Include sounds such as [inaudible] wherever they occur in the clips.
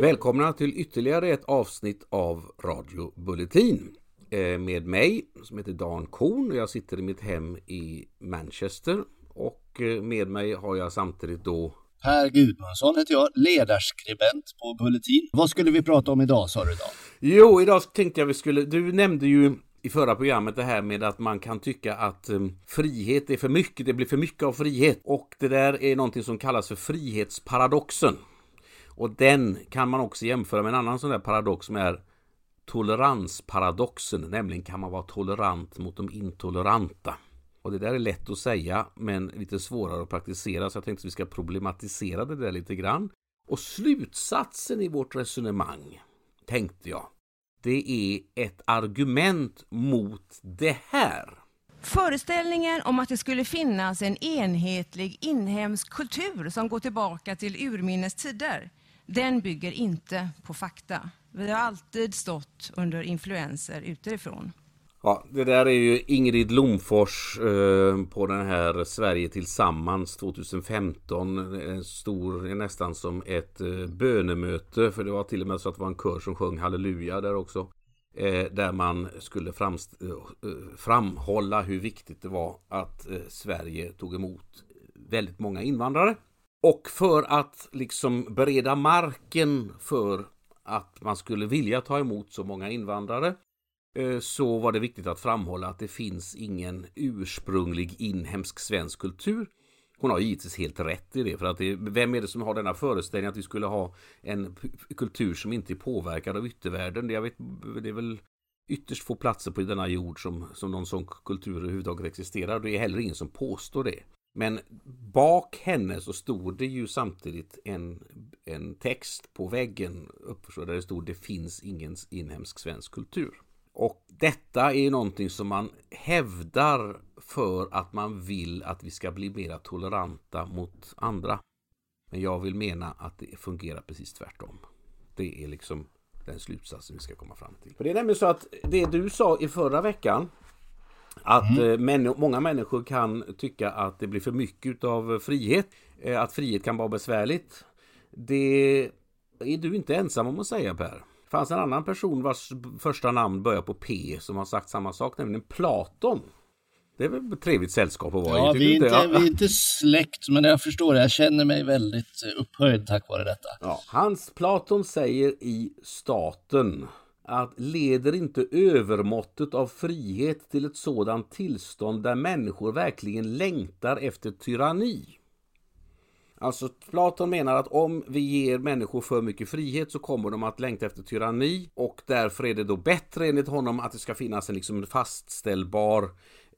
Välkomna till ytterligare ett avsnitt av Radio Bulletin eh, med mig som heter Dan Korn. och Jag sitter i mitt hem i Manchester och eh, med mig har jag samtidigt då Per Gudmundsson heter jag, ledarskribent på Bulletin. Vad skulle vi prata om idag sa du då? Jo, idag tänkte jag vi skulle... Du nämnde ju i förra programmet det här med att man kan tycka att um, frihet är för mycket, det blir för mycket av frihet. Och det där är någonting som kallas för frihetsparadoxen. Och den kan man också jämföra med en annan sån där paradox som är toleransparadoxen, nämligen kan man vara tolerant mot de intoleranta. Och det där är lätt att säga men lite svårare att praktisera så jag tänkte att vi ska problematisera det där lite grann. Och slutsatsen i vårt resonemang, tänkte jag, det är ett argument mot det här. Föreställningen om att det skulle finnas en enhetlig inhemsk kultur som går tillbaka till urminnes tider den bygger inte på fakta. Vi har alltid stått under influenser utifrån. Ja, det där är ju Ingrid Lomfors eh, på den här Sverige tillsammans 2015. En stor, nästan som ett eh, bönemöte. För det var till och med så att det var en kör som sjöng halleluja där också. Eh, där man skulle framst, eh, eh, framhålla hur viktigt det var att eh, Sverige tog emot väldigt många invandrare. Och för att liksom bereda marken för att man skulle vilja ta emot så många invandrare Eh, så var det viktigt att framhålla att det finns ingen ursprunglig inhemsk svensk kultur. Hon har givetvis helt rätt i det, för att det, vem är det som har denna föreställning att vi skulle ha en kultur som inte är påverkad av yttervärlden? Jag vet, det är väl ytterst få platser på denna jord som, som någon sån kultur överhuvudtaget existerar. Det är heller ingen som påstår det. Men bak henne så stod det ju samtidigt en, en text på väggen uppför där det stod det finns ingen inhemsk svensk kultur. Och detta är någonting som man hävdar för att man vill att vi ska bli mer toleranta mot andra. Men jag vill mena att det fungerar precis tvärtom. Det är liksom den slutsatsen vi ska komma fram till. För det är nämligen så att det du sa i förra veckan att mm. Eh, män, många människor kan tycka att det blir för mycket av frihet. Eh, att frihet kan vara besvärligt. Det är du inte ensam om att säga Per. Fanns en annan person vars första namn börjar på P som har sagt samma sak, nämligen Platon. Det är väl ett trevligt sällskap att vara ja, i? Vi är, inte, ja. vi är [laughs] inte släkt, men jag förstår det. Jag känner mig väldigt upphöjd tack vare detta. Ja, Hans Platon säger i Staten att leder inte övermåttet av frihet till ett sådant tillstånd där människor verkligen längtar efter tyranni? Alltså Platon menar att om vi ger människor för mycket frihet så kommer de att längta efter tyranni och därför är det då bättre enligt honom att det ska finnas en liksom fastställbar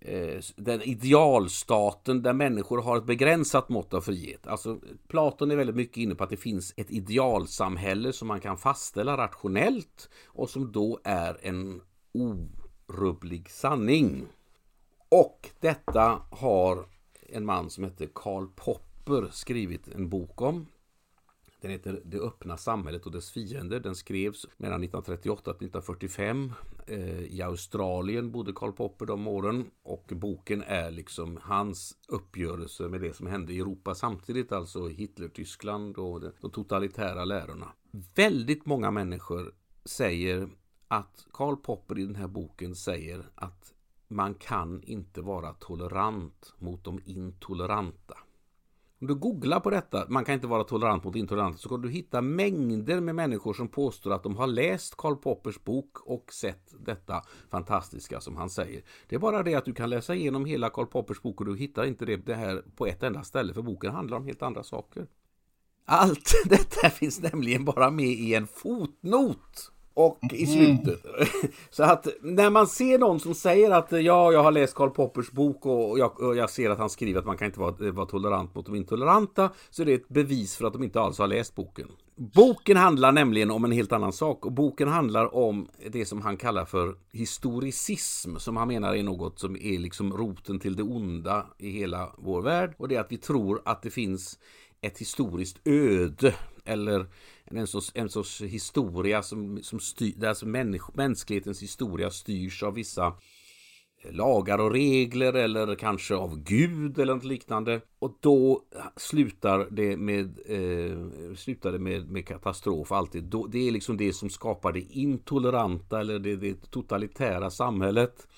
Eh, den idealstaten där människor har ett begränsat mått av frihet. Alltså Platon är väldigt mycket inne på att det finns ett idealsamhälle som man kan fastställa rationellt och som då är en orubblig sanning. Och detta har en man som heter Karl Popp Popper skrivit en bok om. Den heter Det öppna samhället och dess fiender. Den skrevs mellan 1938 och 1945. I Australien bodde Karl Popper de åren och boken är liksom hans uppgörelse med det som hände i Europa samtidigt, alltså Hitler-Tyskland och de totalitära lärorna. Väldigt många människor säger att Karl Popper i den här boken säger att man kan inte vara tolerant mot de intoleranta. Om du googlar på detta, man kan inte vara tolerant mot intoleranta, så kommer du hitta mängder med människor som påstår att de har läst Karl Poppers bok och sett detta fantastiska som han säger. Det är bara det att du kan läsa igenom hela Karl Poppers bok och du hittar inte det, det här på ett enda ställe, för boken handlar om helt andra saker. Allt [laughs] detta finns nämligen bara med i en fotnot och i mm. slutet. Mm. [laughs] Så att när man ser någon som säger att ja, jag har läst Karl Poppers bok och jag, och jag ser att han skriver att man kan inte vara, vara tolerant mot de intoleranta, så är det ett bevis för att de inte alls har läst boken. Boken handlar nämligen om en helt annan sak och boken handlar om det som han kallar för historicism som han menar är något som är liksom roten till det onda i hela vår värld och det är att vi tror att det finns ett historiskt öde eller en sorts, en sorts historia som, som styr, där alltså människ, mänsklighetens historia styrs av vissa eh, lagar och regler eller kanske av Gud eller något liknande. Och då slutar det med, eh, slutar det med, med katastrof alltid. Då, det är liksom det som skapar det intoleranta eller det, det totalitära samhället.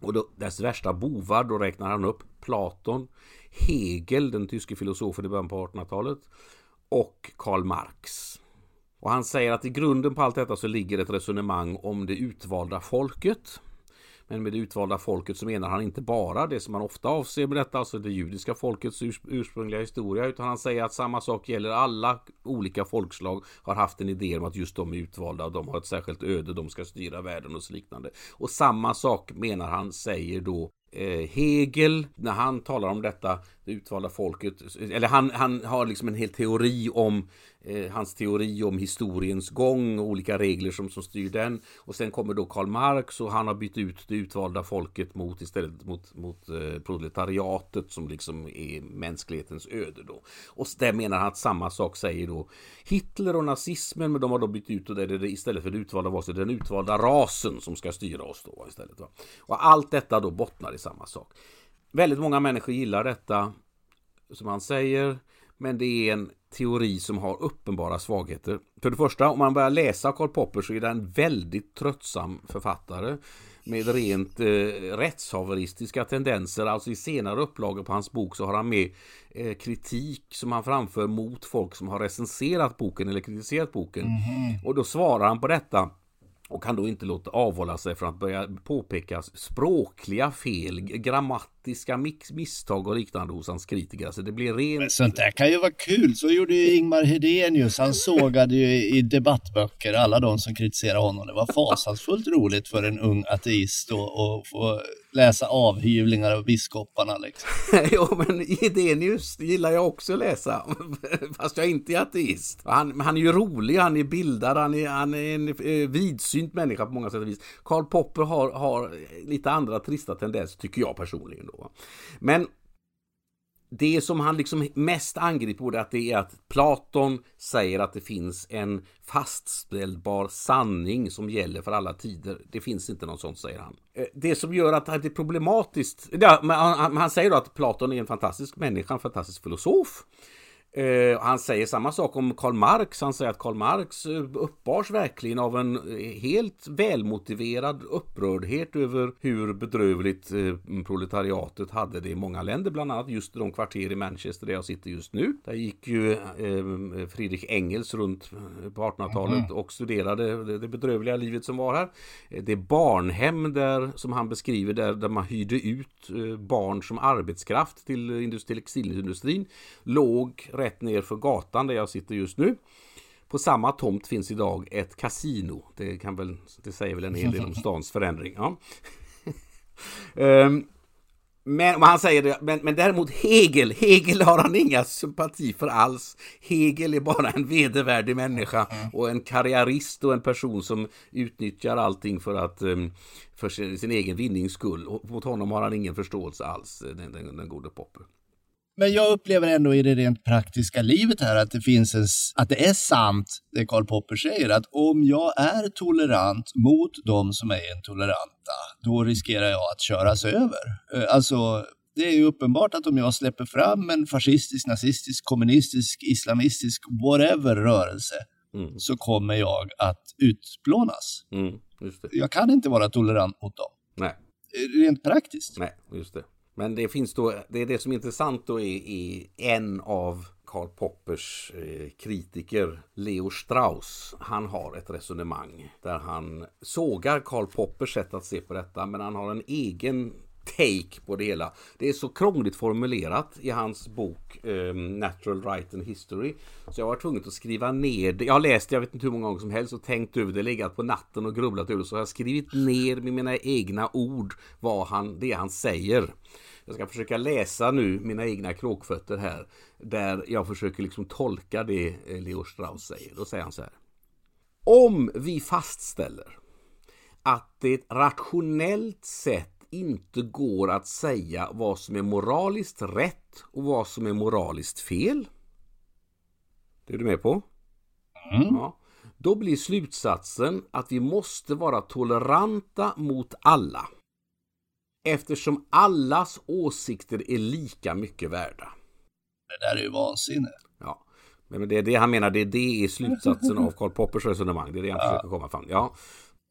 Och då, dess värsta bovar, då räknar han upp Platon, Hegel, den tyske filosofen i början på 1800-talet och Karl Marx. Och han säger att i grunden på allt detta så ligger ett resonemang om det utvalda folket men med det utvalda folket så menar han inte bara det som man ofta avser med detta, alltså det judiska folkets ursprungliga historia, utan han säger att samma sak gäller alla olika folkslag har haft en idé om att just de är utvalda och de har ett särskilt öde, de ska styra världen och så liknande. Och samma sak menar han säger då eh, Hegel när han talar om detta, det utvalda folket, eller han, han har liksom en hel teori om eh, hans teori om historiens gång och olika regler som, som styr den. Och sen kommer då Karl Marx och han har bytt ut det utvalda folket mot istället mot, mot eh, proletariatet som liksom är mänsklighetens öde då. Och där menar han att samma sak säger då Hitler och nazismen, men de har då bytt ut och det det, det istället för det utvalda var det den utvalda rasen som ska styra oss då istället. Va? Och allt detta då bottnar i samma sak. Väldigt många människor gillar detta som han säger. Men det är en teori som har uppenbara svagheter. För det första, om man börjar läsa Karl Popper så är det en väldigt tröttsam författare med rent eh, rättshaveristiska tendenser. Alltså i senare upplagor på hans bok så har han med eh, kritik som han framför mot folk som har recenserat boken eller kritiserat boken. Mm -hmm. Och då svarar han på detta och kan då inte låta avhålla sig från att börja påpeka språkliga fel, grammatiska misstag och liknande hos hans kritiker. Alltså det blir rent... Men sånt där kan ju vara kul. Så gjorde ju Ingmar Hedenius. Han sågade ju i debattböcker alla de som kritiserade honom. Det var fasansfullt roligt för en ung ateist att få läsa avhyvlingar av biskoparna. Liksom. [laughs] jo, men Hedenius gillar jag också att läsa, [laughs] fast jag inte är ateist. Han, han är ju rolig, han är bildad, han är, han är en eh, vidsynt människa på många sätt och vis. Karl Popper har, har lite andra trista tendenser, tycker jag personligen. Då. Men det som han liksom mest angriper är att det är att Platon säger att det finns en fastställbar sanning som gäller för alla tider. Det finns inte någon sånt, säger han. Eh, det som gör att det är problematiskt, ja, han, han säger då att Platon är en fantastisk människa, en fantastisk filosof. Uh, han säger samma sak om Karl Marx. Han säger att Karl Marx eh, uppbars verkligen av en eh, helt välmotiverad upprördhet över hur bedrövligt uh, proletariatet hade det i många länder, bland annat just de kvarter i Manchester där jag sitter just nu. Där gick ju uh, Friedrich Engels runt på 1800-talet mm. och studerade det, det bedrövliga livet som var här. Det barnhem där, som han beskriver, där, där man hyrde ut barn som arbetskraft till textilindustrin, låg rätt ner för gatan där jag sitter just nu. På samma tomt finns idag ett kasino. Det, kan väl, det säger väl en hel del om stans förändring. Ja. um, [laughs] men han säger det, men, men däremot Hegel, Hegel har han inga sympati för alls. Hegel är bara en vedervärdig människa och en karriärist och en person som utnyttjar allting för att ehm, för sin, sin egen vinnings skull. Och mot honom har han ingen förståelse alls, den, den, den gode Popper. Men jag upplever ändå i det rent praktiska livet här att det finns en, att det är sant det Karl Popper säger att om jag är tolerant mot de som är intoleranta, då riskerar jag att köras över. Eh, alltså, det är ju uppenbart att om jag släpper fram en fascistisk, nazistisk, kommunistisk, islamistisk, whatever rörelse, mm. så kommer jag att utplånas. Mm, jag kan inte vara tolerant mot dem. Nej. Rent praktiskt. Nej, just det. Men det finns då, det är det som är intressant då är, i en av Karl Poppers eh, kritiker Leo Strauss. Han har ett resonemang där han sågar Karl Poppers sätt att se på detta men han har en egen take på det hela. Det är så krångligt formulerat i hans bok um, Natural Right and History. Så jag var tvungen att skriva ner det. Jag har läst det, jag vet inte hur många gånger som helst och tänkt över det, legat på natten och grubblat över det. Så jag har skrivit ner med mina egna ord vad han, det han säger. Jag ska försöka läsa nu mina egna kråkfötter här. Där jag försöker liksom tolka det eh, Leo Strauss säger. Då säger han så här. Om vi fastställer att det rationellt sett inte går att säga vad som är moraliskt rätt och vad som är moraliskt fel. Det är du med på? Mm. Ja, då blir slutsatsen att vi måste vara toleranta mot alla. Eftersom allas åsikter är lika mycket värda. Det där är ju vansinne. Ja, men det är det han menar, det är det är slutsatsen av Karl Poppers resonemang. Det är det han ja. försöker komma fram Ja.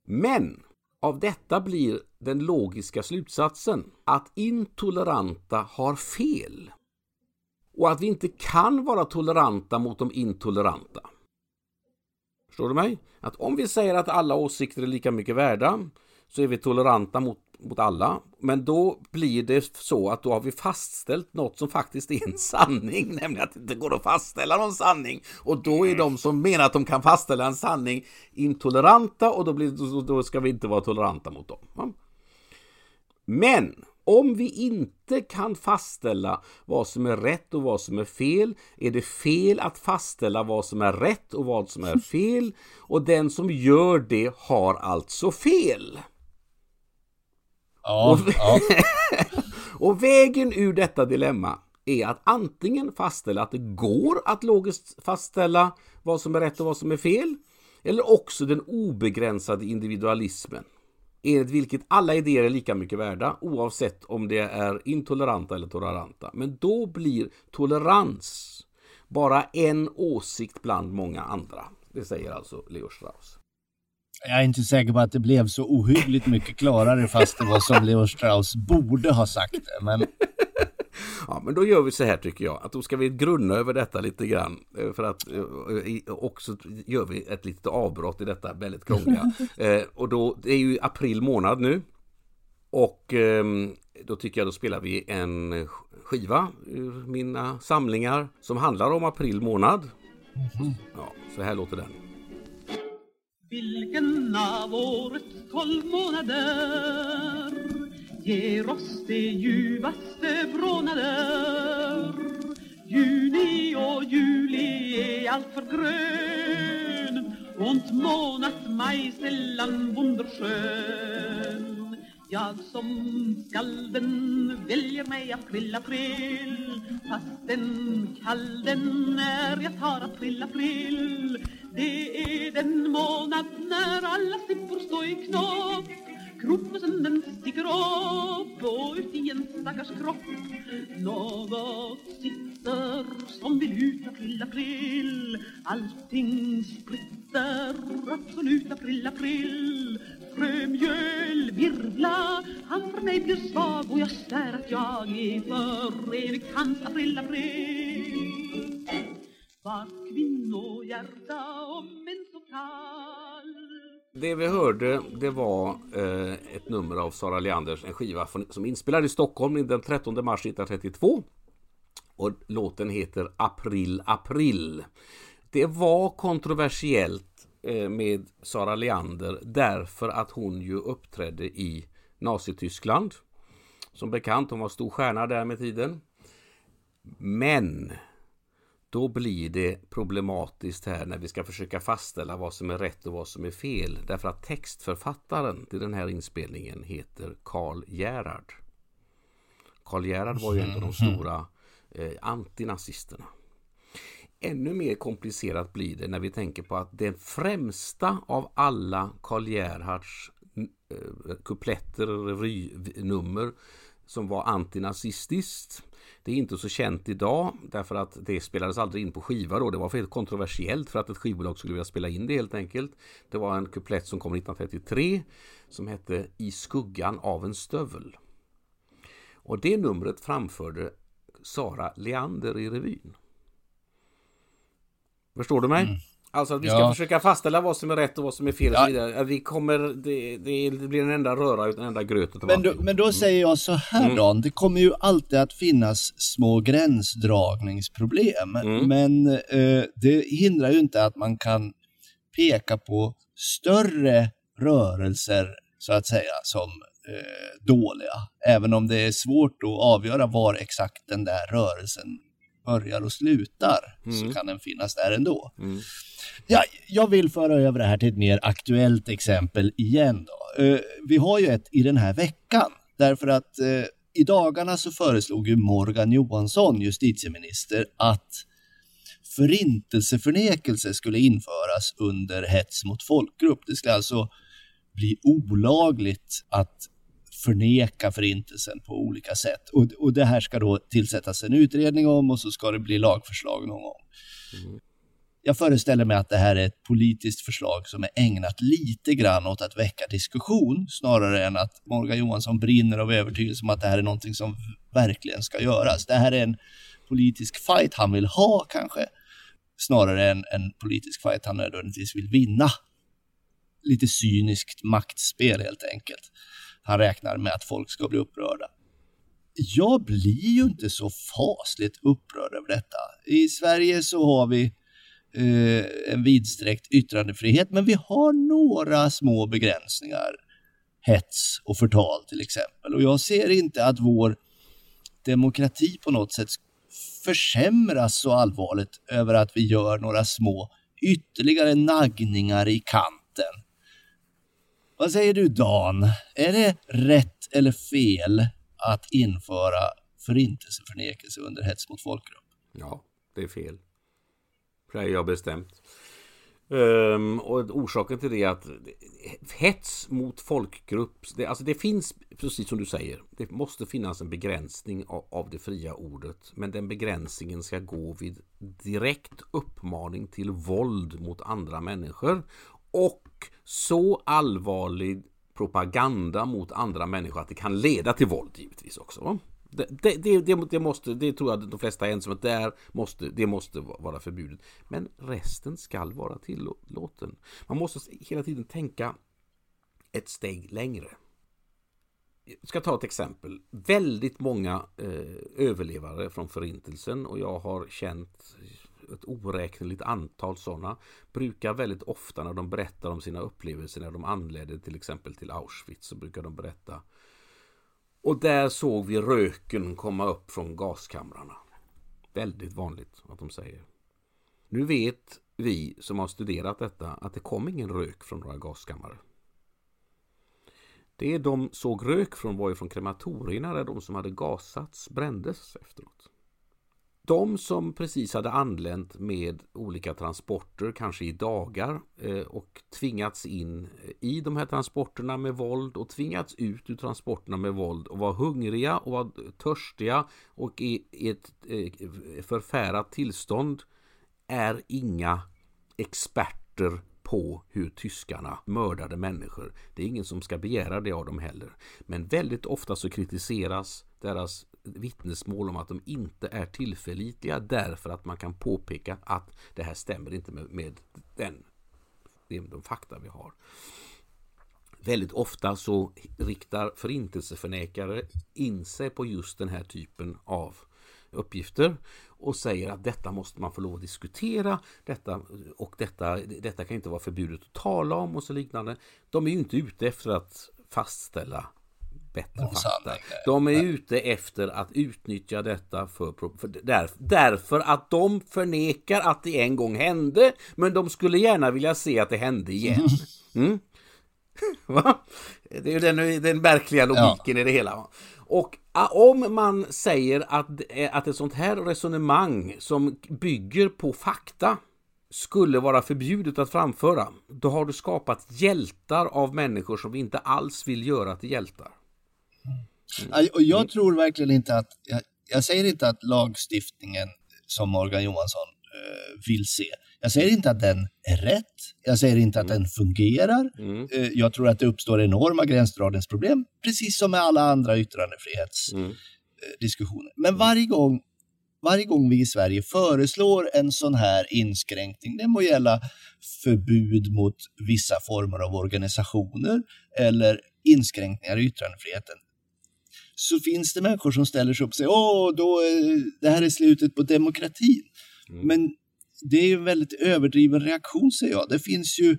Men av detta blir den logiska slutsatsen att intoleranta har fel. Och att vi inte kan vara toleranta mot de intoleranta. Förstår du mig? Att om vi säger att alla åsikter är lika mycket värda så är vi toleranta mot, mot alla. Men då blir det så att då har vi fastställt något som faktiskt är en sanning, [laughs] nämligen att det inte går att fastställa någon sanning. Och då är de som menar att de kan fastställa en sanning intoleranta och då, blir, då ska vi inte vara toleranta mot dem. Men om vi inte kan fastställa vad som är rätt och vad som är fel, är det fel att fastställa vad som är rätt och vad som är [laughs] fel. Och den som gör det har alltså fel. Ja, och, ja. [laughs] och vägen ur detta dilemma är att antingen fastställa att det går att logiskt fastställa vad som är rätt och vad som är fel, eller också den obegränsade individualismen enligt vilket alla idéer är lika mycket värda oavsett om det är intoleranta eller toleranta. Men då blir tolerans bara en åsikt bland många andra. Det säger alltså Leo Strauss. Jag är inte säker på att det blev så ohyggligt mycket klarare fast det var som Leo Strauss borde ha sagt det. Men [laughs] Ja, men då gör vi så här tycker jag, att då ska vi grunna över detta lite grann. Eh, för att eh, också gör vi ett litet avbrott i detta väldigt krångliga. [laughs] Eh, och då, det är ju april månad nu. Och ehm, då tycker jag då spelar vi en skiva ur mina samlingar som handlar om april månad. Ja, så här låter den. Vilken av årets tolv månader ger oss de ljuvaste brånader. Juni och juli är alltför grön och månat maj sällan wunderschön. Jag som skalden väljer mig april, april fastän kalden är jag tar april, april det är den månad när alla sippor står i knopp. Kroppen den sticker upp och ut i en stackars kropp. Något sitter som vill ut april, april. Allting spritter, absolut april, april. Frömjöl virvla, han för mig blir svag och jag svär att jag är för evigt hans april, april. Vart kvinnohjärta om en så kall det vi hörde det var eh, ett nummer av Sara Leanders, en skiva som inspelades i Stockholm den 13 mars 1932. Och låten heter April April. Det var kontroversiellt eh, med Sara Leander därför att hon ju uppträdde i Nazityskland. Som bekant, hon var stor stjärna där med tiden. Men då blir det problematiskt här när vi ska försöka fastställa vad som är rätt och vad som är fel. Därför att textförfattaren till den här inspelningen heter Karl Gerhard. Karl Gerhard var ju en av de mhm. stora eh, antinazisterna. Ännu mer komplicerat blir det när vi tänker på att den främsta av alla Karl Gerhards eh, kupletter, revynummer som var antinazistiskt det är inte så känt idag därför att det spelades aldrig in på skiva då. Det var för kontroversiellt för att ett skivbolag skulle vilja spela in det helt enkelt. Det var en kuplett som kom 1933 som hette I skuggan av en stövel. Och det numret framförde Sara Leander i revyn. Förstår du mig? Mm. Alltså att vi ska ja. försöka fastställa vad som är rätt och vad som är fel. Ja. Vi kommer, det, det, blir en enda röra utan en enda gröt. Men då, men då säger jag så här mm. då. Det kommer ju alltid att finnas små gränsdragningsproblem. Mm. Men eh, det hindrar ju inte att man kan peka på större rörelser så att säga som eh, dåliga. Även om det är svårt att avgöra var exakt den där rörelsen börjar och slutar mm. så kan den finnas där ändå. Mm. Ja, jag vill föra över det här till ett mer aktuellt exempel igen. Då. Uh, vi har ju ett i den här veckan därför att uh, i dagarna så föreslog ju Morgan Johansson, justitieminister, att förintelseförnekelse skulle införas under hets mot folkgrupp. Det skulle alltså bli olagligt att förneka förintelsen på olika sätt. Och, och det här ska då tillsättas en utredning om och så ska det bli lagförslag någon gång. Mm. Jag föreställer mig att det här är ett politiskt förslag som är ägnat lite grann åt att väcka diskussion snarare än att Morgan Johansson brinner av övertygelse om att det här är någonting som verkligen ska göras. Det här är en politisk fight han vill ha kanske snarare än en politisk fight han nödvändigtvis vill vinna. Lite cyniskt maktspel helt enkelt. Han räknar med att folk ska bli upprörda. Jag blir ju inte så fasligt upprörd över detta. I Sverige så har vi eh, en vidsträckt yttrandefrihet, men vi har några små begränsningar. Hets och förtal till exempel. Och jag ser inte att vår demokrati på något sätt försämras så allvarligt över att vi gör några små ytterligare naggningar i kanten. Vad säger du Dan? Är det rätt eller fel att införa förintelseförnekelse under hets mot folkgrupp? Ja, det är fel. Det är jag bestämt. Um, och orsaken till det är att hets mot folkgrupp, det, alltså det finns, precis som du säger, det måste finnas en begränsning av, av, det fria ordet. Men den begränsningen ska gå vid direkt uppmaning till våld mot andra människor. Och så allvarlig propaganda mot andra människor att det kan leda till våld givetvis också. Det, det, det, det, måste, det tror jag de flesta är ense om att där måste, det måste vara förbjudet. Men resten skall vara tillåten. Man måste hela tiden tänka ett steg längre. Jag ska ta ett exempel. Väldigt många eh, överlevare från förintelsen och jag har känt ett oräkneligt antal sådana brukar väldigt ofta när de berättar om sina upplevelser när de anlände till exempel till Auschwitz så brukar de berätta och där såg vi röken komma upp från gaskamrarna. Väldigt vanligt att de säger. Nu vet vi som har studerat detta att det kom ingen rök från några gaskammare. Det de såg rök från var ju från krematorierna där de som hade gasats brändes efteråt. De som precis hade anlänt med olika transporter, kanske i dagar, eh, och tvingats in eh, i de här transporterna med våld och tvingats ut ur transporterna med våld och var hungriga och var törstiga och i ett eh, förfärat tillstånd är inga experter på hur tyskarna mördade människor. Det är ingen som ska begära det av dem heller. Men väldigt ofta så kritiseras deras vittnesmål om att de inte är tillförlitliga därför att man kan påpeka att det här stämmer inte med, med den, de fakta vi har. Väldigt ofta så riktar förintelseförnekare in sig på just den här typen av uppgifter och säger att detta måste man få lov att diskutera detta, och detta, detta kan inte vara förbjudet att tala om och så liknande. De är ju inte ute efter att fastställa bättre fakta. De är ute efter att utnyttja detta för, för där, därför att de förnekar att det en gång hände, men de skulle gärna vilja se att det hände igen. [laughs] Mm. [laughs] Det är den, den märkliga logiken ja. i det hela. Och om man säger att, att ett sånt här resonemang som bygger på fakta skulle vara förbjudet att framföra, då har du skapat hjältar av människor som inte alls vill göra till hjältar. Mm. Och jag tror verkligen inte att, jag, jag, säger inte att lagstiftningen som Morgan Johansson eh, vill se, jag säger inte att den är rätt, jag säger inte att mm. den fungerar. Mm. Eh, jag tror att det uppstår enorma gränsdragningsproblem, precis som med alla andra yttrandefrihetsdiskussioner. Mm. Men varje gång varje gång vi i Sverige föreslår en sån här inskränkning, det må gälla förbud mot vissa former av organisationer eller inskränkningar i yttrandefriheten, så finns det människor som ställer sig upp och säger åh, då, det här är slutet på demokratin. Mm. Men det är en väldigt överdriven reaktion, säger jag. Det finns ju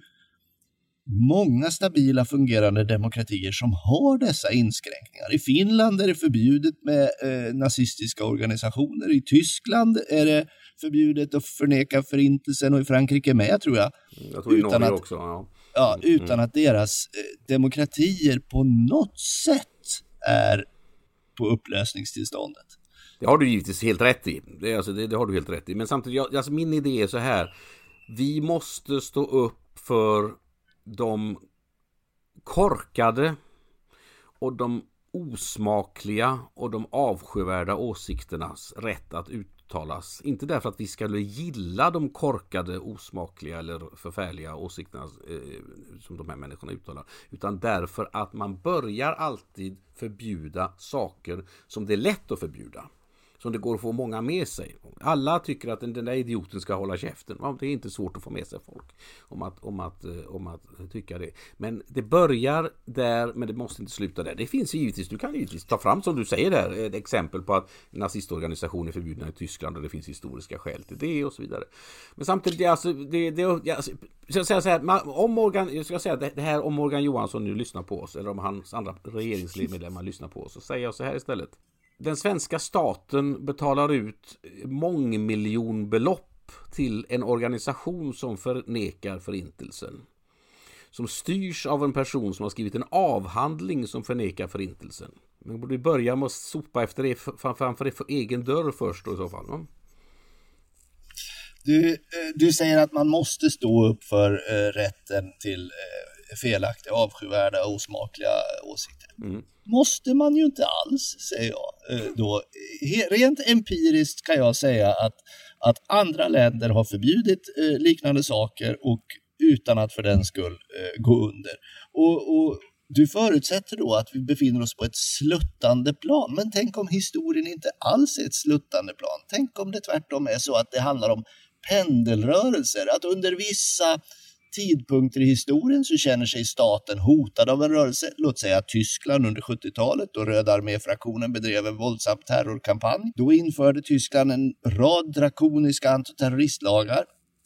många stabila fungerande demokratier som har dessa inskränkningar. I Finland är det förbjudet med eh, nazistiska organisationer. I Tyskland är det förbjudet att förneka förintelsen och i Frankrike med, tror jag. Jag tror i Norge att, också. Ja. ja mm. utan att deras eh, demokratier på något sätt är på upplösningstillståndet. Det har du givetvis helt rätt i. Det, alltså, det, det har du helt rätt i. Men samtidigt, jag, alltså, min idé är så här. Vi måste stå upp för de korkade och de osmakliga och de avskyvärda åsikternas rätt att uttalas. Inte därför att vi ska gilla de korkade, osmakliga eller förfärliga åsikterna eh, som de här människorna uttalar. Utan därför att man börjar alltid förbjuda saker som det är lätt att förbjuda som det går att få många med sig. Alla tycker att den, där idioten ska hålla käften. Ja, det är inte svårt att få med sig folk om att, om, att, eh, om att tycka det. Men det börjar där, men det måste inte sluta där. Det finns givetvis, du kan givetvis ta fram som du säger där, ett exempel på att nazistorganisationer är förbjudna i Tyskland och det finns historiska skäl till det och så vidare. Men samtidigt, alltså, det, det, alltså, jag ska säga så här, om Morgan, jag ska säga det här om Morgan Johansson nu lyssnar på oss, eller om hans andra regeringsmedlemmar lyssnar på oss, så säger jag så här istället den svenska staten betalar ut mångmiljonbelopp till en organisation som förnekar förintelsen. Som styrs av en person som har skrivit en avhandling som förnekar förintelsen. Men borde börja med att sopa efter det framför för egen dörr först då, i så fall. Va? Du, eh, du säger att man måste stå upp för eh, rätten till eh, felaktiga, avskyvärda, osmakliga åsikter. Mm måste man ju inte alls, säger jag. Eh, då, rent empiriskt kan jag säga att, att andra länder har förbjudit eh, liknande saker och utan att för den skull eh, gå under. Och, och du förutsätter då att vi befinner oss på ett sluttande plan. Men tänk om historien inte alls är ett sluttande plan. Tänk om det tvärtom är så att det handlar om pendelrörelser, att under vissa tidpunkter i historien så känner sig staten hotad av en rörelse, låt säga Tyskland under 70-talet då Röda arméfraktionen bedrev en våldsam terrorkampanj. Då införde Tyskland en rad drakoniska antiterroristlagar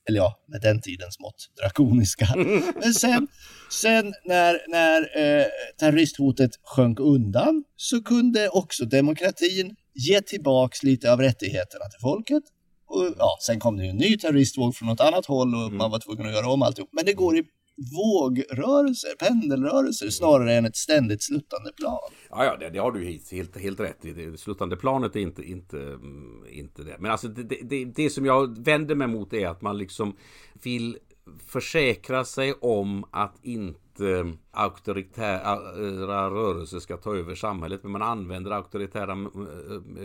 eller ja, med den tidens mått, drakoniska. [laughs] Men sen, sen när, när eh, terroristhotet sjönk undan så kunde också demokratin ge tillbaks lite av rättigheterna till folket och, ja, sen kom det en ny terroristvåg från något annat håll och mm. man var tvungen att göra om alltihop. Men det går i vågrörelser, pendelrörelser snarare än ett ständigt sluttande plan. Ja, ja det, det har du helt, helt rätt i. Det sluttande planet är inte, inte, mm, inte det. Men alltså det, det, det som jag vänder mig mot är att man liksom vill försäkra sig om att inte auktoritära rörelser ska ta över samhället men man använder auktoritära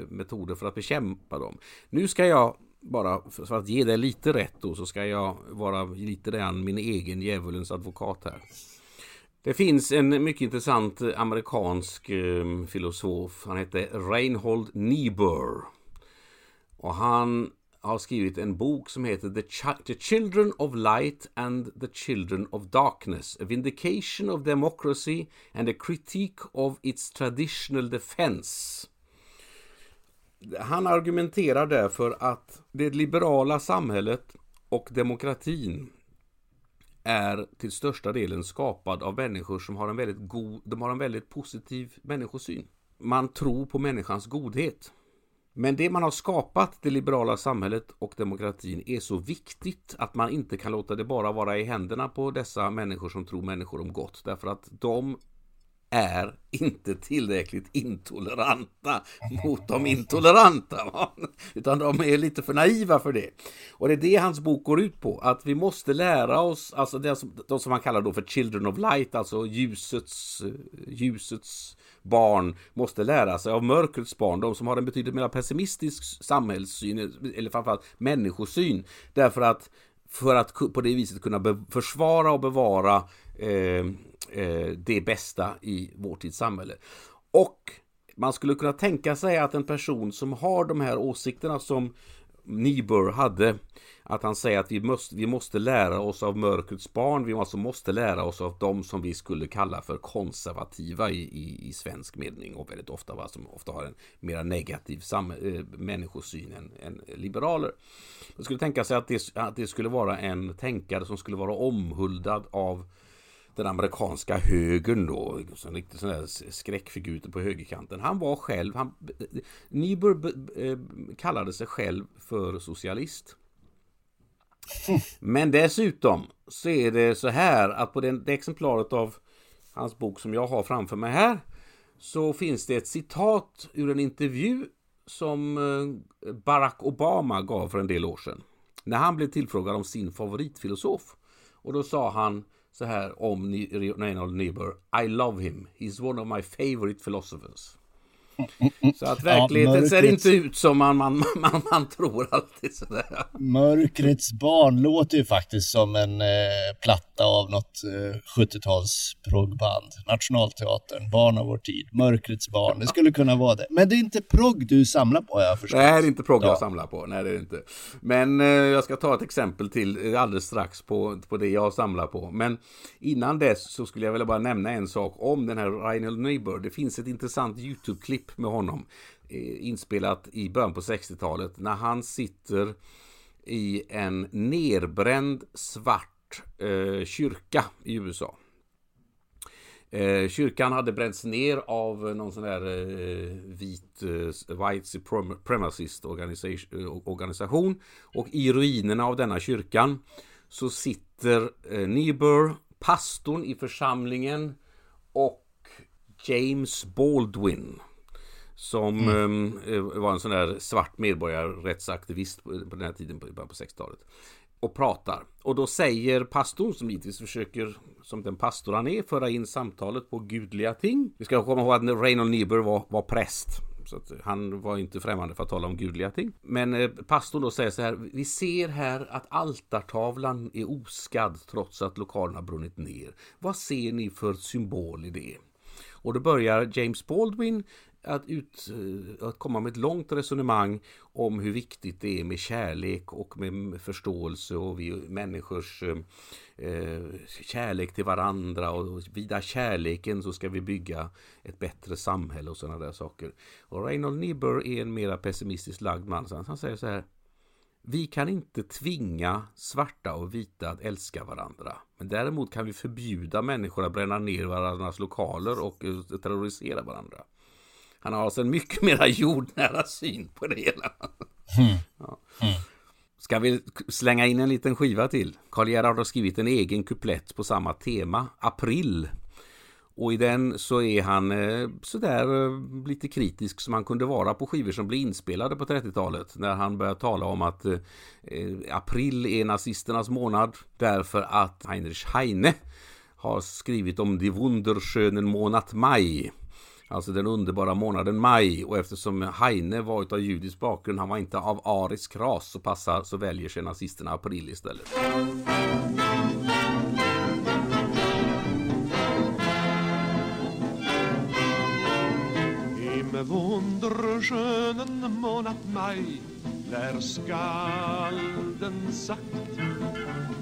metoder för att bekämpa dem. Nu ska jag bara för att ge dig lite rätt då så ska jag vara lite grann min egen djävulens advokat här. Det finns en mycket intressant amerikansk eh, filosof. Han hette Reinhold Niebuhr. Och han har skrivit en bok som heter The, Ch the Children of Light and the Children of Darkness. A Vindication of Democracy and a Critique of its Traditional Defense. Han argumenterar därför att det liberala samhället och demokratin är till största delen skapad av människor som har en väldigt god, de har en väldigt positiv människosyn. Man tror på människans godhet. Men det man har skapat, det liberala samhället och demokratin, är så viktigt att man inte kan låta det bara vara i händerna på dessa människor som tror människor om gott. Därför att de är inte tillräckligt intoleranta mot de intoleranta. Utan de är lite för naiva för det. Och det är det hans bok går ut på. Att vi måste lära oss, alltså det som, de som han kallar då för Children of Light, alltså ljusets, ljusets barn måste lära sig av mörkrets barn. De som har en betydligt mer pessimistisk samhällssyn, eller framförallt människosyn. Därför att för att på det viset kunna försvara och bevara eh, eh, det bästa i vår tids samhälle. Och man skulle kunna tänka sig att en person som har de här åsikterna som Niebuhr hade, att han säger att vi måste, vi måste lära oss av mörkrets barn, vi alltså måste lära oss av de som vi skulle kalla för konservativa i, i, i svensk mening och väldigt ofta, va, som ofta har en mer negativ sam, äh, människosyn än, än liberaler. Man skulle tänka sig att det, att det skulle vara en tänkare som skulle vara omhuldad av den amerikanska högern då, en riktig sån där skräckfigur på högerkanten. Han var själv, han, Niebuhr eh, kallade sig själv för socialist. Men dessutom så är det så här att på det exemplaret av hans bok som jag har framför mig här så finns det ett citat ur en intervju som eh, Barack Obama gav för en del år sedan. När han blev tillfrågad om sin favoritfilosof. Och då sa han så här om Reinhold Niebuhr. I love him. He's one of my favorite philosophers. Så att [laughs] verkligheten ja, ser inte ut som man, man, [laughs] man, man tror alltid. Sådär. Mörkrets barn låter ju faktiskt som en eh, platta av något eh, 70-tals proggband. Nationalteatern, Barn av vår tid, Mörkrets barn. Det skulle kunna vara det. Men det är inte progg du samlar på, jag förstått. Nej, det är inte progg ja. jag samlar på. Nej, det är det inte. Men eh, jag ska ta ett exempel till eh, alldeles strax på, på det jag samlar på. Men innan dess så skulle jag vilja bara nämna en sak om den här Reinhold Niebuhr. Det finns ett intressant YouTube-klipp med honom eh, inspelat i början på 60-talet när han sitter i en nerbränd svart eh, kyrka i USA. Eh, kyrkan hade bränts ner av någon sån där eh, vit eh, White Supremacist organisation, eh, organisation och i ruinerna av denna kyrkan så sitter eh, Niebuhr, pastorn i församlingen och James Baldwin som mm. eh, var en sån där svart medborgarrättsaktivist på, på den här tiden, på, på 60-talet. Och pratar. Och då säger pastorn, som givetvis försöker, som den pastor han är, föra in samtalet på gudliga ting. Vi ska komma ihåg att Reinhold Niebuhr var, var präst. Så han var inte främmande för att tala om gudliga ting. Men eh, pastorn då säger så här. Vi ser här att altartavlan är oskadd trots att lokalen har brunnit ner. Vad ser ni för symbol i det? Och då börjar James Baldwin att, ut, att komma med ett långt resonemang om hur viktigt det är med kärlek och med förståelse och vi människors eh, kärlek till varandra och vida kärleken så ska vi bygga ett bättre samhälle och sådana där saker. Och Reinhold Niebuhr är en mera pessimistiskt lagd man. Så han säger så här vi kan inte tvinga svarta och vita att älska varandra. Men däremot kan vi förbjuda människor att bränna ner varandras lokaler och eh, terrorisera varandra. Han har alltså en mycket [laughs] mera jordnära syn på det hela. Mm. Ja. Mm. Ska vi slänga in en liten skiva till? Karl Gerhard har skrivit en egen kuplett på samma tema, April. Och i den så är han eh, sådär eh, lite kritisk som han kunde vara på skivor som blev inspelade på 30-talet. När han började tala om att eh, april är nazisternas månad därför att Heinrich Heine har skrivit om Die Wunderschönen Monat Mai. Alltså den underbara månaden maj och eftersom Heine var av judisk bakgrund, han var inte av arisk ras så passar så väljer sig nazisterna april istället. Im wunderschönen Monat Mai där skalden sagt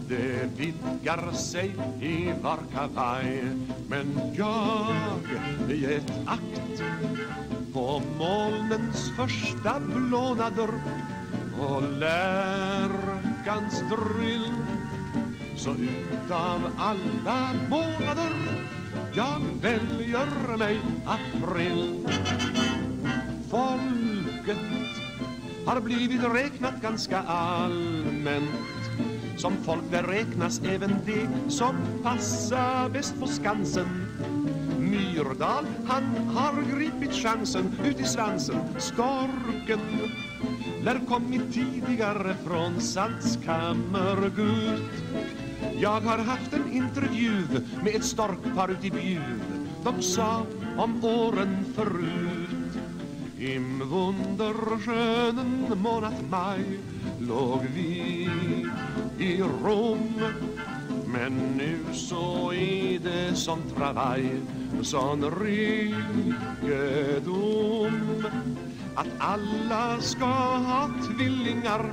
det vidgar sig i var kavaj. Men jag i ett akt på molnens första blånader och lärkans drill Så utav alla månader jag väljer mig april. Folket har blivit räknat ganska allmänt. Som folk där räknas även det som passar bäst på Skansen. Myrdal, han har gripit chansen ut i svansen Storken lär kommit tidigare från Saltskammergut. Jag har haft en intervju med ett storkpar ut i Bjuv De sa om åren förut. Im wunderschönen Monat Mai låg vi i Rom. Men nu så är det som travaj, sån rikedom. Att alla ska ha tvillingar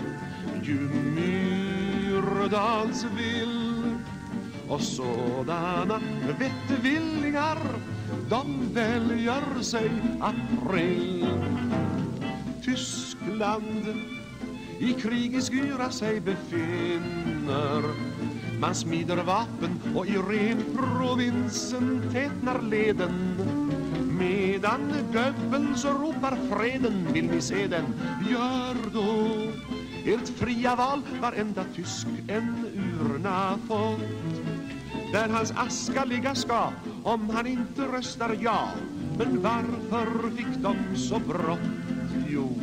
ju Myrdals vill. Och sådana vettvillingar de väljer sig april Tyskland i krigets yra sig befinner. Man smider vapen och i renprovinsen tätnar leden. Medan Goebbels ropar freden, vill ni se den? Gör då ert fria val, varenda tysk en urna fått där hans aska ligga ska, om han inte röstar ja Men varför fick de så brått? Jo,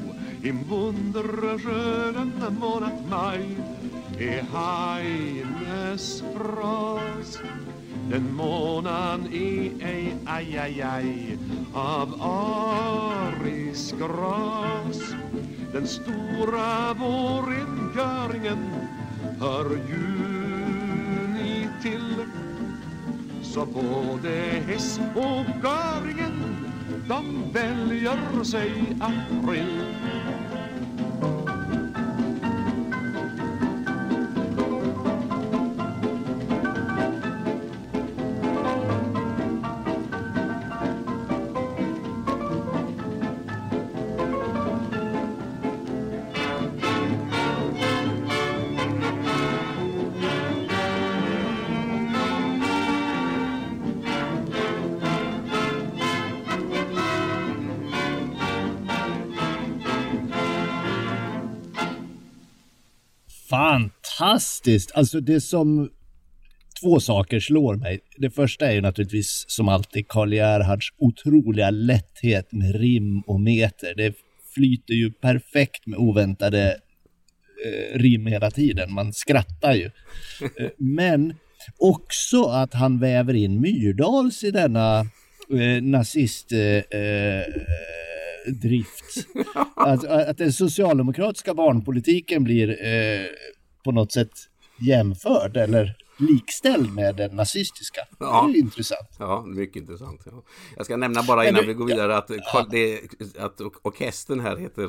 im wunderschönen Monat Mai är Heines fras. Den månan är ej, aj, aj, aj, av arisk ras Den stora vårrengöringen hör ljud Så både häst och garingen, de väljer sig april. Fantastiskt! Alltså det som två saker slår mig. Det första är ju naturligtvis som alltid Karl Gerhards otroliga lätthet med rim och meter. Det flyter ju perfekt med oväntade eh, rim hela tiden. Man skrattar ju. Eh, men också att han väver in Myrdals i denna eh, nazist eh, eh drift. [laughs] Att, att den socialdemokratiska barnpolitiken blir eh, på något sätt jämförd eller likställd med den nazistiska. Ja. Det är intressant. Ja, mycket intressant. Ja. Jag ska nämna bara innan du, vi går vidare att, ja. det, att orkestern här heter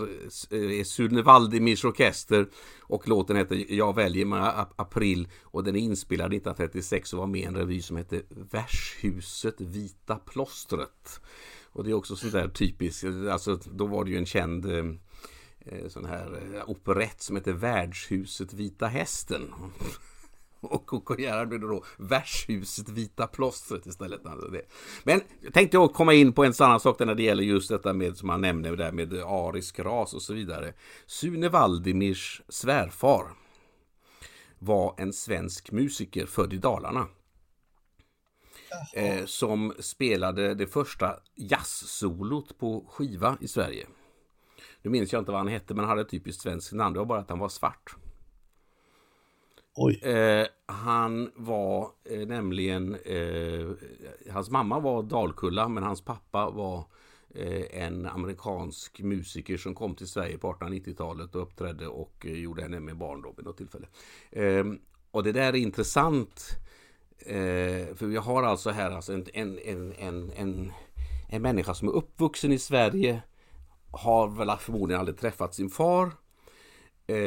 eh, Sune Valdimirs orkester och låten heter Jag väljer mig april och den är inspelad 1936 och var med i en revy som heter Värshuset Vita Plåstret. Och det är också sånt där typiskt, alltså då var det ju en känd eh, eh sån här operett som heter Värdshuset Vita Hästen. [laughs] Och Coco Gerhard blev då Värdshuset Vita Plåstret istället. Men jag tänkte också komma in på en annan sak när det gäller just detta med som han nämnde där med arisk ras och så vidare. Sune Valdimirs svärfar var en svensk musiker född i Dalarna eh, som spelade det första jazzsolot på skiva i Sverige. Nu minns jag inte vad han hette, men han hade ett typiskt svenskt namn. Det var bara att han var svart. Eh, han var eh, nämligen, eh, hans mamma var Dalkulla, men hans pappa var eh, en amerikansk musiker som kom till Sverige på 1890-talet och uppträdde och eh, gjorde henne med barn då vid något tillfälle. Eh, och det där är intressant Eh, för vi har alltså här alltså en, en, en, en, en människa som är uppvuxen i Sverige, har väl förmodligen aldrig träffat sin far,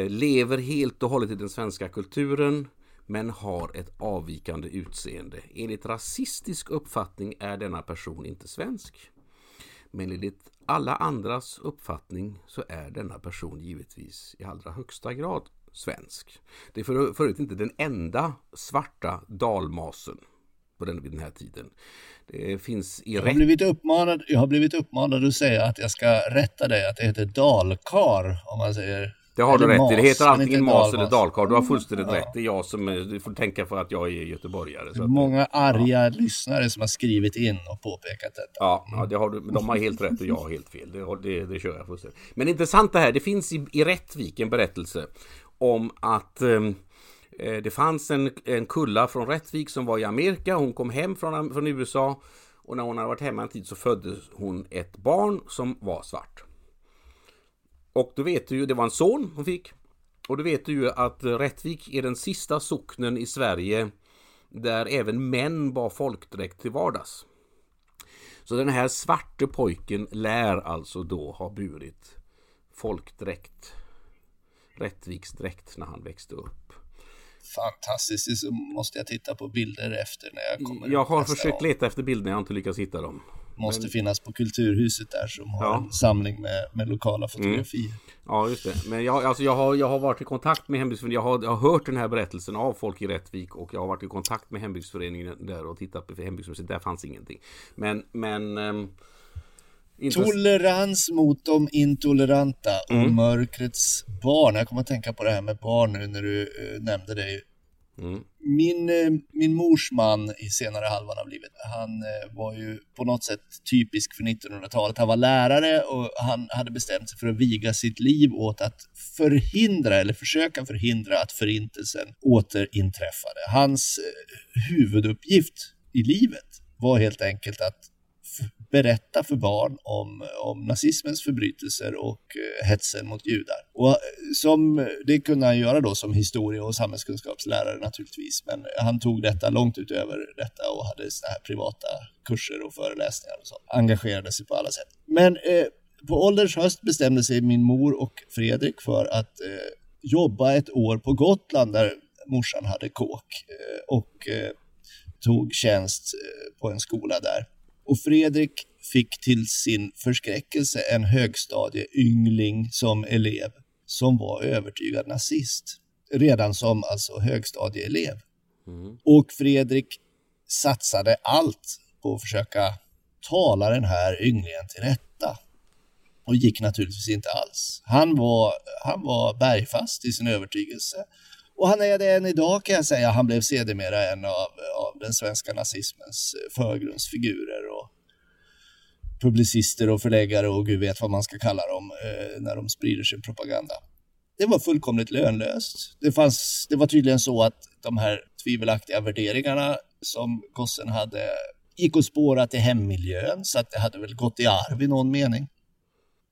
lever helt och hållet i den svenska kulturen, men har ett avvikande utseende. Enligt rasistisk uppfattning är denna person inte svensk. Men enligt alla andras uppfattning så är denna person givetvis i allra högsta grad svensk. Det är för, förut inte den enda svarta dalmasen på den, vid den här tiden. Det finns i jag, har blivit uppmanad, jag har blivivit uppmanad att säga att jag ska rätta dig, att det heter dalkar om man säger det har du rätt i. Det heter antingen mas eller dalkarl. Du har fullständigt ja. rätt. Det är jag som... Du får tänka för att jag är göteborgare. Så Många att, arga ja. lyssnare som har skrivit in och påpekat detta. Ja, ja det har du, de har helt rätt och jag har helt fel. Det, det, det kör jag fullständigt. Men intressant det här. Det finns i, i Rättvik en berättelse om att ehm, eh, det fanns en, en kulla från Rättvik som var i Amerika. Hon kom hem från, från USA och när hon hade varit hemma en tid så födde hon ett barn som var svart. Och då vet du ju, det var en son hon fick. Och då vet du ju att Rättvik är den sista socknen i Sverige där även män bar folkdräkt till vardags. Så den här svarte pojken lär alltså då ha burit folkdräkt Rättviksdräkt när han växte upp. Fantastiskt, så måste jag titta på bilder efter när jag kommer. Jag har försökt leta efter bilder, jag har inte lyckats hitta dem. Måste Men... finnas på Kulturhuset där som har ja. en samling med, med lokala mm. fotografier. Mm. Ja, just det. Men jag, alltså, jag, har, jag har varit i kontakt med hembygdsföreningen. Jag har, jag har hört den här berättelsen av folk i Rättvik och jag har varit i kontakt med hembygdsföreningen där och tittat på hembygdsmuseet. Där fanns ingenting. Men, men um, Tolerans mot de intoleranta och mm. mörkrets barn. Jag kommer att tänka på det här med barn nu när du uh, nämnde det. Mm. Min, eh, min mors man i senare halvan av livet, han eh, var ju på något sätt typisk för 1900-talet. Han var lärare och han hade bestämt sig för att viga sitt liv åt att förhindra eller försöka förhindra att förintelsen återinträffade. Hans eh, huvuduppgift i livet var helt enkelt att berätta för barn om, om nazismens förbrytelser och eh, hetsen mot judar. Och eh, som, det kunde han göra då som historie och samhällskunskapslärare naturligtvis, men han tog detta långt utöver detta och hade såna här privata kurser och föreläsningar och så. Engagerade sig på alla sätt. Men eh, på ålderns höst bestämde sig min mor och Fredrik för att eh, jobba ett år på Gotland där morsan hade kåk eh, och eh, tog tjänst eh, på en skola där. Och Fredrik fick till sin förskräckelse en högstadieyngling som elev som var övertygad nazist. Redan som alltså högstadieelev. Mm. Och Fredrik satsade allt på att försöka tala den här ynglingen till rätta. Och gick naturligtvis inte alls. Han var, han var bergfast i sin övertygelse. Och han är det än idag kan jag säga. Han blev sedermera en av, av den svenska nazismens eh, förgrundsfigurer och publicister och förläggare och gud vet vad man ska kalla dem eh, när de sprider sin propaganda. Det var fullkomligt lönlöst. Det, fanns, det var tydligen så att de här tvivelaktiga värderingarna som gossen hade gick att spåra till hemmiljön så att det hade väl gått i arv i någon mening.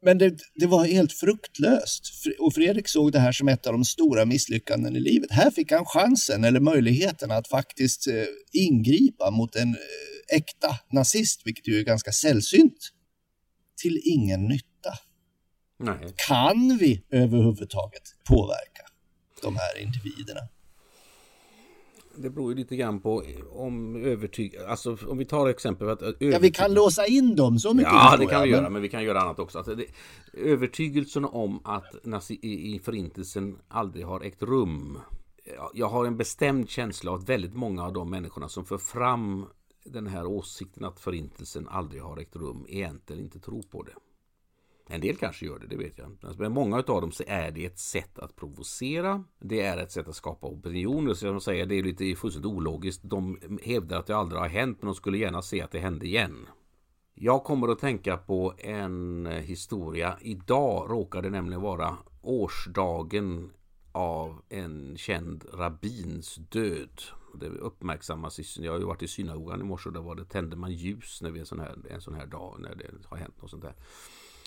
Men det, det, var helt fruktlöst. Och Fredrik såg det här som ett av de stora misslyckanden i livet. Här fick han chansen eller möjligheten att faktiskt eh, ingripa mot en eh, äkta nazist, vilket ju är ganska sällsynt, till ingen nytta. Nej. Kan vi överhuvudtaget påverka de här individerna? Det beror ju lite grann på om övertyg... Alltså om vi tar exempel att övertyg... Ja, vi kan låsa in dem så mycket. Ja, det kan vi göra, men vi kan göra annat också. Alltså, det, övertygelsen om att nazi, i förintelsen aldrig har ägt rum. Jag har en bestämd känsla av att väldigt många av de människorna som för fram den här åsikten att förintelsen aldrig har ägt rum egentligen inte tror på det. En del kanske gör det, det vet jag inte. Alltså, men många av dem så är det ett sätt att provocera. Det är ett sätt att skapa opinioner. Så jag säger, det är lite fullständigt ologiskt. De hävdar att det aldrig har hänt, men de skulle gärna se att det hände igen. Jag kommer att tänka på en historia. Idag råkar det nämligen vara årsdagen av en känd rabbins död. Det uppmärksammas. jag har ju varit i synagogan i morse och där var det tände man ljus när vi en sån här, en sån här dag när det har hänt något sånt där.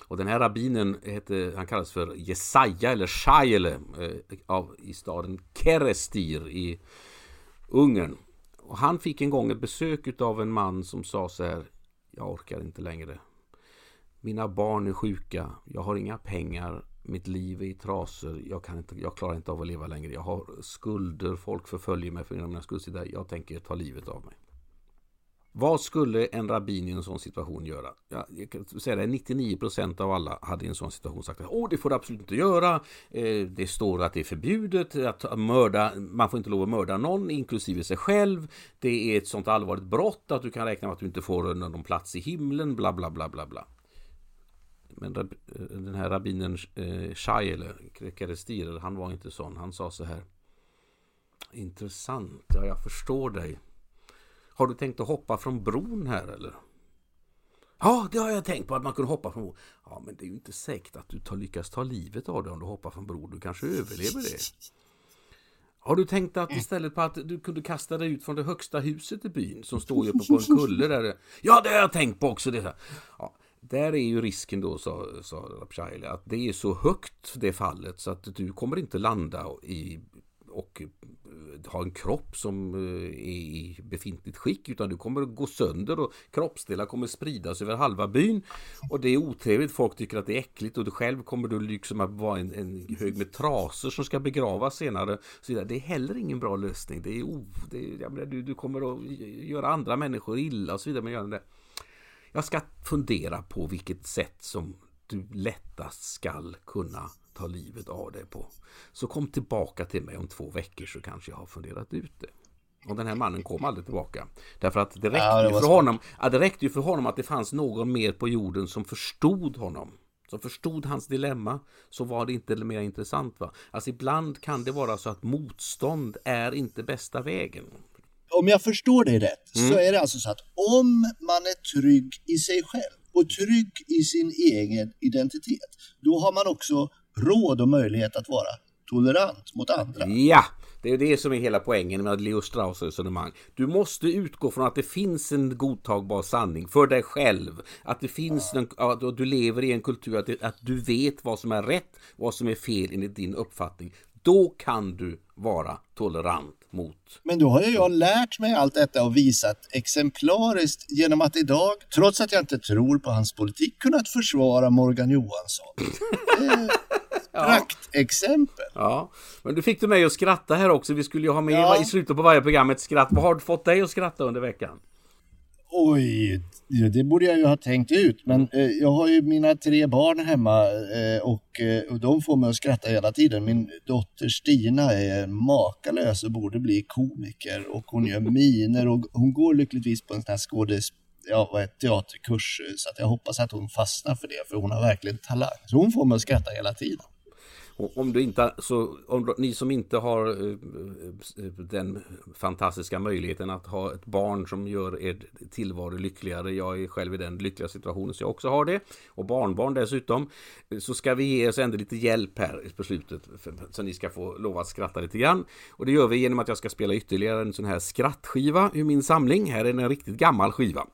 Och den här rabbinen hette, han kallas för Jesaja eller Shaile eh, av, i staden Kerestir i Ungern. Och han fick en gång ett besök av en man som sa så här Jag orkar inte längre. Mina barn är sjuka. Jag har inga pengar. Mitt liv är i trasor. Jag, kan inte, jag klarar inte av att leva längre. Jag har skulder. Folk förföljer mig för mina skulder. Jag tänker ta livet av mig. Vad skulle en rabbin i en sån situation göra? Ja, jag kan säga det, 99% av alla hade i en sån situation sagt att det får du absolut inte göra. Eh, det står att det är förbjudet att mörda. Man får inte lov att mörda någon, inklusive sig själv. Det är ett sånt allvarligt brott att du kan räkna med att du inte får någon plats i himlen, bla bla bla bla bla. Men den här rabbinen eh, Shai, eller Kerestir, han var inte sån. Han sa så här. Intressant, ja jag förstår dig. Har du tänkt att hoppa från bron här eller? Ja, det har jag tänkt på att man kunde hoppa från bron. Ja, men det är ju inte säkert att du tar, lyckas ta livet av dig om du hoppar från bron. Du kanske överlever det. Har du tänkt att istället på att du kunde kasta dig ut från det högsta huset i byn som står uppe på en kulle där? Ja, det har jag tänkt på också. Det ja, där är ju risken då, sa, sa Rapshaili, att det är så högt det fallet så att du kommer inte landa i och eh, ha en kropp som eh, är i befintligt skick utan du kommer att gå sönder och kroppsdelar kommer spridas över halva byn och det är otrevligt, folk tycker att det är äckligt och du själv kommer du liksom att vara en, en hög med trasor som ska begravas senare. Så det är heller ingen bra lösning. Det är, oh, det är menar, du, du kommer att göra andra människor illa och så vidare. Men det. Jag ska fundera på vilket sätt som du lättast skall kunna ta livet av dig på. Så kom tillbaka till mig om två veckor så kanske jag har funderat ut det. Och den här mannen kom aldrig tillbaka. Därför att det räckte, ja, det ju, för honom, ja, det räckte ju för honom att det fanns någon mer på jorden som förstod honom. som förstod hans dilemma så var det inte mer intressant. Va? Alltså ibland kan det vara så att motstånd är inte bästa vägen. Om jag förstår dig rätt mm. så är det alltså så att om man är trygg i sig själv och trygg i sin egen identitet, då har man också råd och möjlighet att vara tolerant mot andra. Ja, det är det som är hela poängen med Leo Strauss resonemang. Du måste utgå från att det finns en godtagbar sanning för dig själv. Att det finns en, att du lever i en kultur, att, att du vet vad som är rätt, vad som är fel enligt din uppfattning. Då kan du vara tolerant mot... Men då har ju jag lärt mig allt detta och visat exemplariskt genom att idag, trots att jag inte tror på hans politik, kunnat försvara Morgan Johansson. [laughs] Praktexempel. Ja, men du fick du mig att skratta här också. Vi skulle ju ha med ja. i slutet på varje program ett skratt. Vad har du fått dig att skratta under veckan? Oj, det borde jag ju ha tänkt ut. Men eh, jag har ju mina tre barn hemma eh, och, eh, och de får mig att skratta hela tiden. Min dotter Stina är makalös och borde bli komiker och hon gör [laughs] miner och hon går lyckligtvis på en sån här skådis ja, vad är teaterkurs så att jag hoppas att hon fastnar för det för hon har verkligen talang. Så hon får mig att skratta hela tiden. Om, du inte, så, om ni som inte har eh, eh, den fantastiska möjligheten att ha ett barn som gör er tillvaro lyckligare. Jag är själv i den lyckliga situationen så jag också har det. Och barnbarn dessutom. Eh, så ska vi ge oss ändå lite hjälp här på slutet. Så ni ska få lov att skratta lite grann. Och det gör vi genom att jag ska spela ytterligare en sån här skrattskiva ur min samling. Här är en riktigt gammal skiva.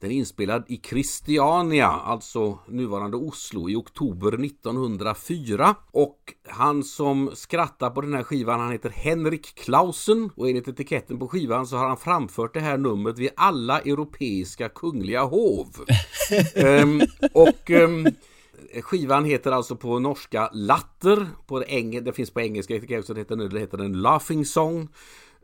Den är inspelad i Christiania, alltså nuvarande Oslo, i oktober 1904. Och han som skrattar på den här skivan, han heter Henrik Clausen. Och enligt etiketten på skivan så har han framfört det här numret vid alla europeiska kungliga hov. um, [laughs] och um, Skivan heter alltså på norska Latter, på eng det finns på engelska heter den, heter den Laughing Song.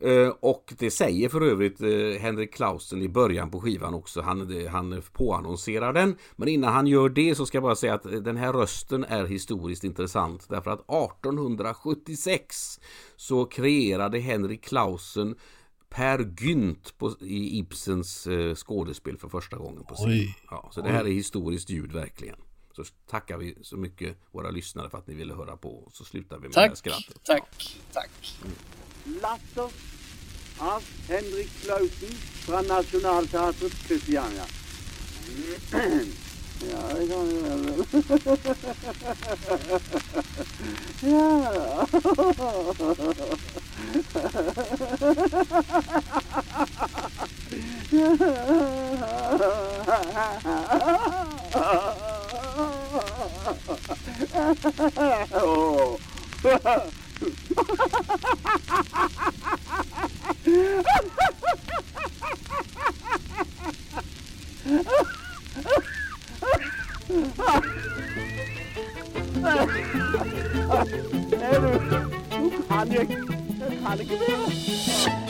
Eh, och det säger för övrigt eh, Henrik Clausen i början på skivan också. Han, han påannonserar den. Men innan han gör det så ska jag bara säga att den här rösten är historiskt intressant. Därför att 1876 så kreerade Henrik Clausen Per Gynt på, i Ibsens eh, skådespel för första gången på scen. Ja, så det här är historiskt ljud verkligen. Så tackar vi så mycket våra lyssnare för att ni ville höra på. Så slutar vi med tack, det här skrattet. Tack, tack. Mm. Latter av Henrik Klausen fra Nationaltheatret Christiania. [clears throat] Ja, det kan vi väl. Ja. [laughs] oh. [laughs] Han är... Han är...